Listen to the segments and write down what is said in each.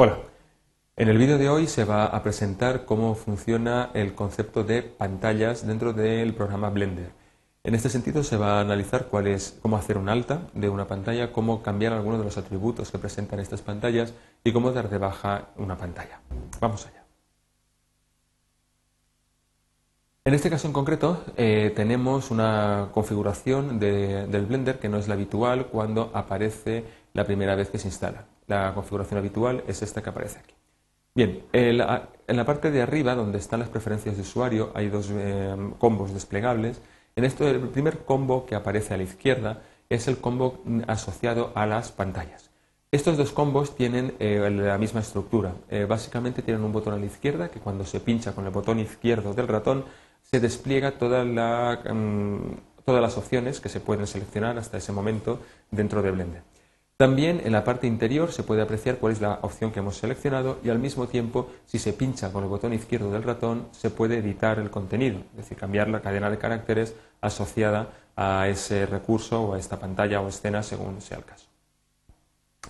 Hola, en el vídeo de hoy se va a presentar cómo funciona el concepto de pantallas dentro del programa Blender. En este sentido se va a analizar cuál es, cómo hacer un alta de una pantalla, cómo cambiar algunos de los atributos que presentan estas pantallas y cómo dar de baja una pantalla. Vamos allá. En este caso en concreto eh, tenemos una configuración del Blender que no es la habitual cuando aparece la primera vez que se instala. La configuración habitual es esta que aparece aquí. Bien, en la parte de arriba, donde están las preferencias de usuario, hay dos eh, combos desplegables. En esto, el primer combo que aparece a la izquierda es el combo asociado a las pantallas. Estos dos combos tienen eh, la misma estructura. Eh, básicamente tienen un botón a la izquierda que cuando se pincha con el botón izquierdo del ratón se despliega mm, todas las opciones que se pueden seleccionar hasta ese momento dentro de Blender. También en la parte interior se puede apreciar cuál es la opción que hemos seleccionado y al mismo tiempo, si se pincha con el botón izquierdo del ratón, se puede editar el contenido, es decir, cambiar la cadena de caracteres asociada a ese recurso o a esta pantalla o escena según sea el caso.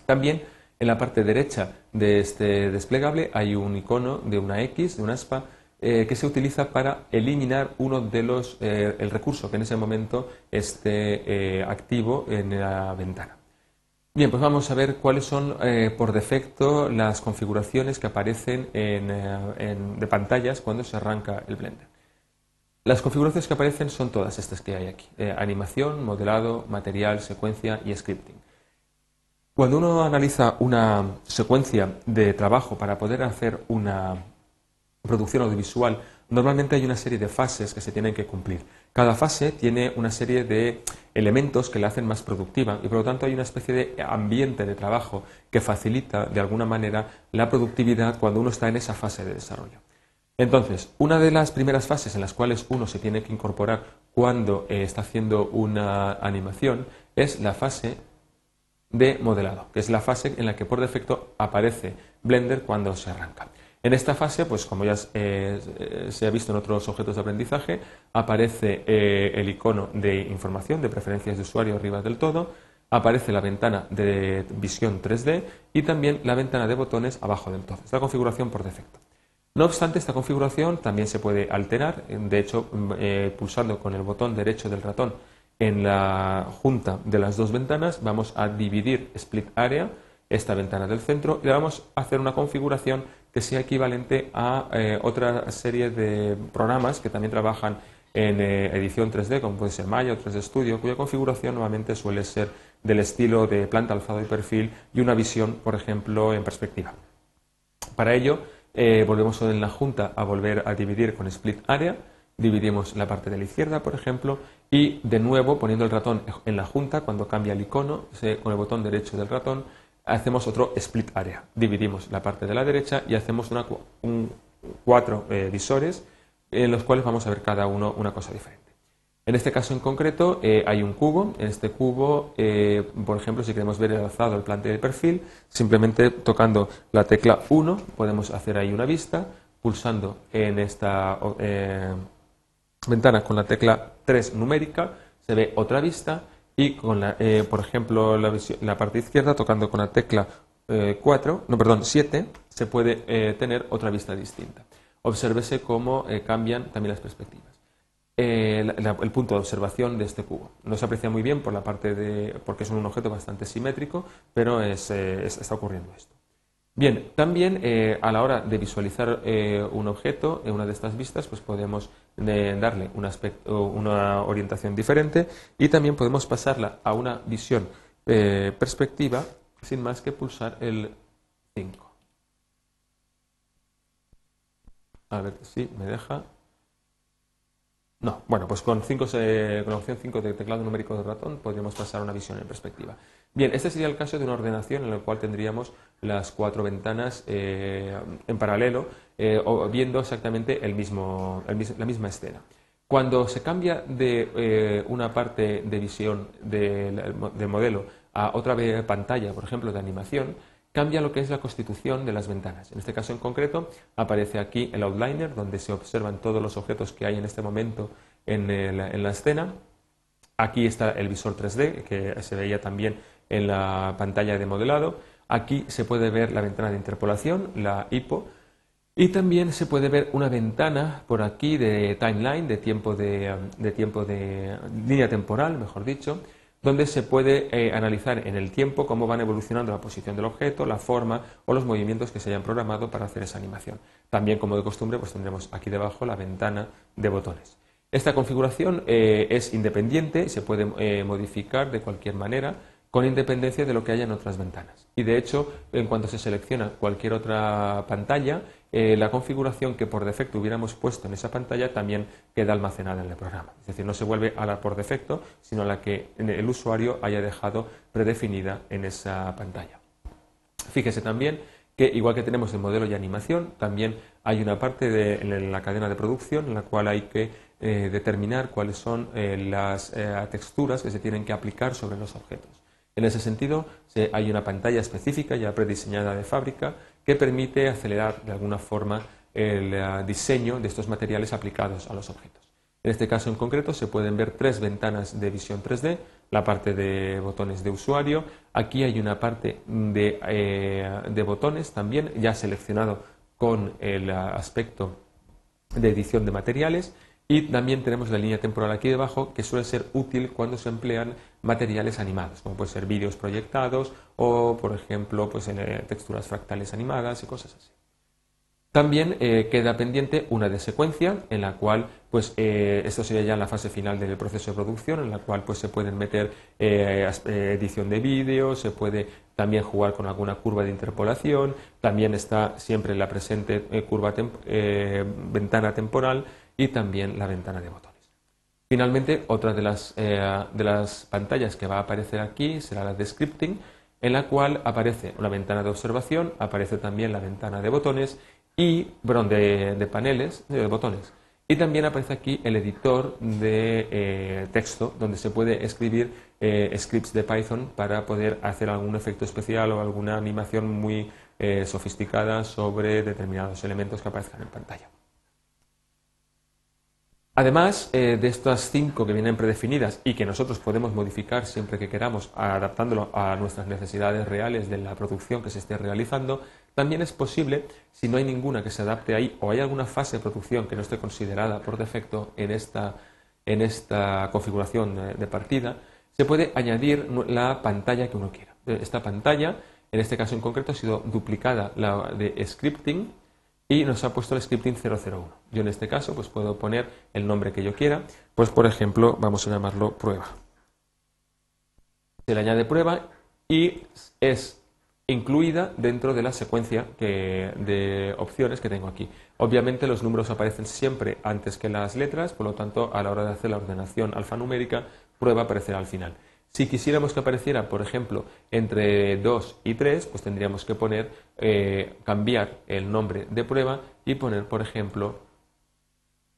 También en la parte derecha de este desplegable hay un icono de una X, de una aspa, eh, que se utiliza para eliminar uno de los, eh, el recurso que en ese momento esté eh, activo en la ventana. Bien, pues vamos a ver cuáles son eh, por defecto las configuraciones que aparecen eh, de pantallas cuando se arranca el Blender. Las configuraciones que aparecen son todas estas que hay aquí. Eh, animación, modelado, material, secuencia y scripting. Cuando uno analiza una secuencia de trabajo para poder hacer una producción audiovisual, normalmente hay una serie de fases que se tienen que cumplir. Cada fase tiene una serie de elementos que la hacen más productiva y por lo tanto hay una especie de ambiente de trabajo que facilita de alguna manera la productividad cuando uno está en esa fase de desarrollo. Entonces, una de las primeras fases en las cuales uno se tiene que incorporar cuando eh, está haciendo una animación es la fase de modelado, que es la fase en la que por defecto aparece Blender cuando se arranca. En esta fase, pues como ya eh, se ha visto en otros objetos de aprendizaje, aparece eh, el icono de información de preferencias de usuario arriba del todo, aparece la ventana de visión 3D y también la ventana de botones abajo del todo. Es la configuración por defecto. No obstante, esta configuración también se puede alterar, de hecho, mm, eh, pulsando con el botón derecho del ratón en la junta de las dos ventanas, vamos a dividir Split Area, esta ventana del centro, y le vamos a hacer una configuración que sea equivalente a eh, otra serie de programas que también trabajan en eh, edición 3D, como puede ser Maya o 3D Studio, cuya configuración nuevamente suele ser del estilo de planta, alzado y perfil y una visión, por ejemplo, en perspectiva. Para ello, eh, volvemos en la junta a volver a dividir con split area, dividimos la parte de la izquierda, por ejemplo, y de nuevo poniendo el ratón en la junta, cuando cambia el icono, con el botón derecho del ratón, hacemos otro split area. Dividimos la parte de la derecha y hacemos cuatro eh, visores en los cuales vamos a ver cada uno una cosa diferente. En este caso en concreto eh, hay un cubo. En este cubo, eh, por ejemplo, si queremos ver el alzado, el plante de perfil, simplemente tocando la tecla 1 podemos hacer ahí una vista. Pulsando en esta ventana con la tecla 3 numérica se ve otra vista y con la, eh, por ejemplo la, parte izquierda tocando con la tecla 4, eh, no perdón 7 se puede eh, tener otra vista distinta. Obsérvese cómo cambian también las perspectivas. el punto de observación de este cubo. No se aprecia muy bien por la parte de, porque es un objeto bastante simétrico, pero está ocurriendo esto. Bien, también eh, a la hora de visualizar eh, un objeto en una de estas vistas, pues podemos eh, darle una orientación diferente y también podemos pasarla a una visión perspectiva sin más que pulsar el 5. A ver si me deja. No, bueno, pues con, con la opción 5 de teclado numérico de ratón podríamos pasar a una visión en perspectiva. Bien, este sería el caso de una ordenación en la cual tendríamos las cuatro ventanas eh, en paralelo, eh, viendo exactamente el mismo, la misma escena. Cuando se cambia de eh, una parte de visión del, modelo a otra pantalla, por ejemplo, de animación, cambia lo que es la constitución de las ventanas. En este caso en concreto aparece aquí el outliner, donde se observan todos los objetos que hay en este momento en, en la escena. Aquí está el visor 3D, que se veía también en la pantalla de modelado. Aquí se puede ver la ventana de interpolación, la IPO, y también se puede ver una ventana por aquí de timeline, de tiempo de, de tiempo de línea temporal, mejor dicho, donde se puede eh, analizar en el tiempo cómo van evolucionando la posición del objeto, la forma o los movimientos que se hayan programado para hacer esa animación. También, como de costumbre, pues tendremos aquí debajo la ventana de botones. Esta configuración eh, es independiente se puede eh, modificar de cualquier manera con independencia de lo que haya en otras ventanas. Y de hecho, en cuanto se selecciona cualquier otra pantalla, eh, la configuración que por defecto hubiéramos puesto en esa pantalla también queda almacenada en el programa. Es decir, no se vuelve a la por defecto, sino a la que el usuario haya dejado predefinida en esa pantalla. Fíjese también que igual que tenemos el modelo y animación, también hay una parte de, en la cadena de producción en la cual hay que eh, determinar cuáles son eh, las texturas que se tienen que aplicar sobre los objetos. En ese sentido, hay una pantalla específica ya prediseñada de fábrica que permite acelerar de alguna forma el eh, diseño de estos materiales aplicados a los objetos. En este caso en concreto se pueden ver tres ventanas de visión 3D, la parte de botones de usuario, aquí hay una parte de, eh, de botones también ya seleccionado con el aspecto de edición de materiales y también tenemos la línea temporal aquí debajo que suele ser útil cuando se emplean materiales animados, como pueden ser vídeos proyectados o, por ejemplo, pues, eh, texturas fractales animadas y cosas así. También eh, queda pendiente una de secuencia, en la cual, pues, eh, esto sería ya la fase final del proceso de producción, en la cual pues, se pueden meter edición de vídeo, se puede también jugar con alguna curva de interpolación, también está siempre la presente curva ventana temporal y también la ventana de botones. Finalmente, otra de las, eh, de las pantallas que va a aparecer aquí será la de scripting, en la cual aparece una ventana de observación, aparece también la ventana de botones y, perdón, de, paneles, de botones. Y también aparece aquí el editor de eh, texto, donde se puede escribir eh, scripts de Python para poder hacer algún efecto especial o alguna animación muy sofisticada sobre determinados elementos que aparezcan en pantalla. Además eh, de estas cinco que vienen predefinidas y que nosotros podemos modificar siempre que queramos, adaptándolo a nuestras necesidades reales de la producción que se esté realizando, también es posible, si no hay ninguna que se adapte ahí o hay alguna fase de producción que no esté considerada por defecto en esta, en esta configuración de partida, se puede añadir la pantalla que uno quiera. Esta pantalla, en este caso en concreto, ha sido duplicada la de scripting y nos ha puesto el scripting 001. Yo en este caso pues puedo poner el nombre que yo quiera, pues por ejemplo vamos a llamarlo prueba. Se le añade prueba y es incluida dentro de la secuencia de opciones que tengo aquí. Obviamente los números aparecen siempre antes que las letras, por lo tanto a la hora de hacer la ordenación alfanumérica, prueba aparecerá al final. Si quisiéramos que apareciera, por ejemplo, entre 2 y 3, pues tendríamos que poner, eh, cambiar el nombre de prueba y poner, por ejemplo,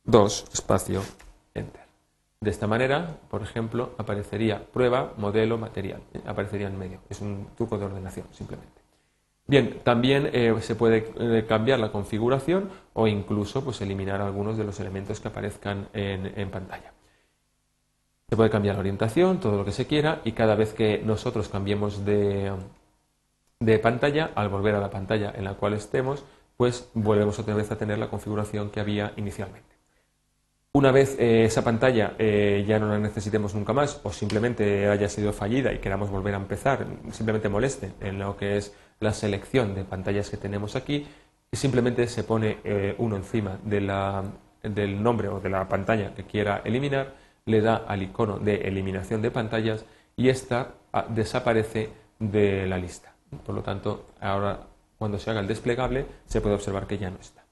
2 espacio enter. De esta manera, por ejemplo, aparecería prueba, modelo, material. ¿eh? Aparecería en medio. Es un truco de ordenación, simplemente. Bien, también eh, se puede cambiar la configuración o incluso pues, eliminar algunos de los elementos que aparezcan en pantalla. Se puede cambiar la orientación, todo lo que se quiera, y cada vez que nosotros cambiemos de, pantalla, al volver a la pantalla en la cual estemos, pues volvemos otra vez a tener la configuración que había inicialmente. Una vez eh, esa pantalla eh, ya no la necesitemos nunca más o simplemente haya sido fallida y queramos volver a empezar, simplemente moleste en lo que es la selección de pantallas que tenemos aquí, simplemente se pone eh, uno encima del nombre o de la pantalla que quiera eliminar le da al icono de eliminación de pantallas y esta ah, desaparece de la lista. Por lo tanto, ahora cuando se haga el desplegable se puede observar que ya no está.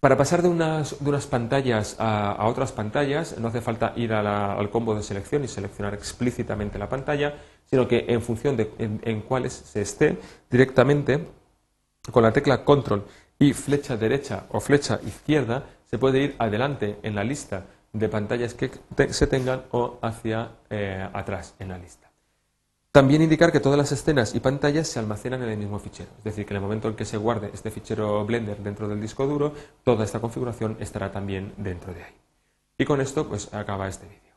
Para pasar de unas, pantallas a, otras pantallas no hace falta ir al combo de selección y seleccionar explícitamente la pantalla, sino que en función de en cuáles se esté, directamente con la tecla control y flecha derecha o flecha izquierda se puede ir adelante en la lista de pantallas que se tengan o hacia eh, atrás en la lista. También indicar que todas las escenas y pantallas se almacenan en el mismo fichero, es decir, que en el momento en que se guarde este fichero Blender dentro del disco duro, toda esta configuración estará también dentro de ahí. Y con esto pues acaba este vídeo.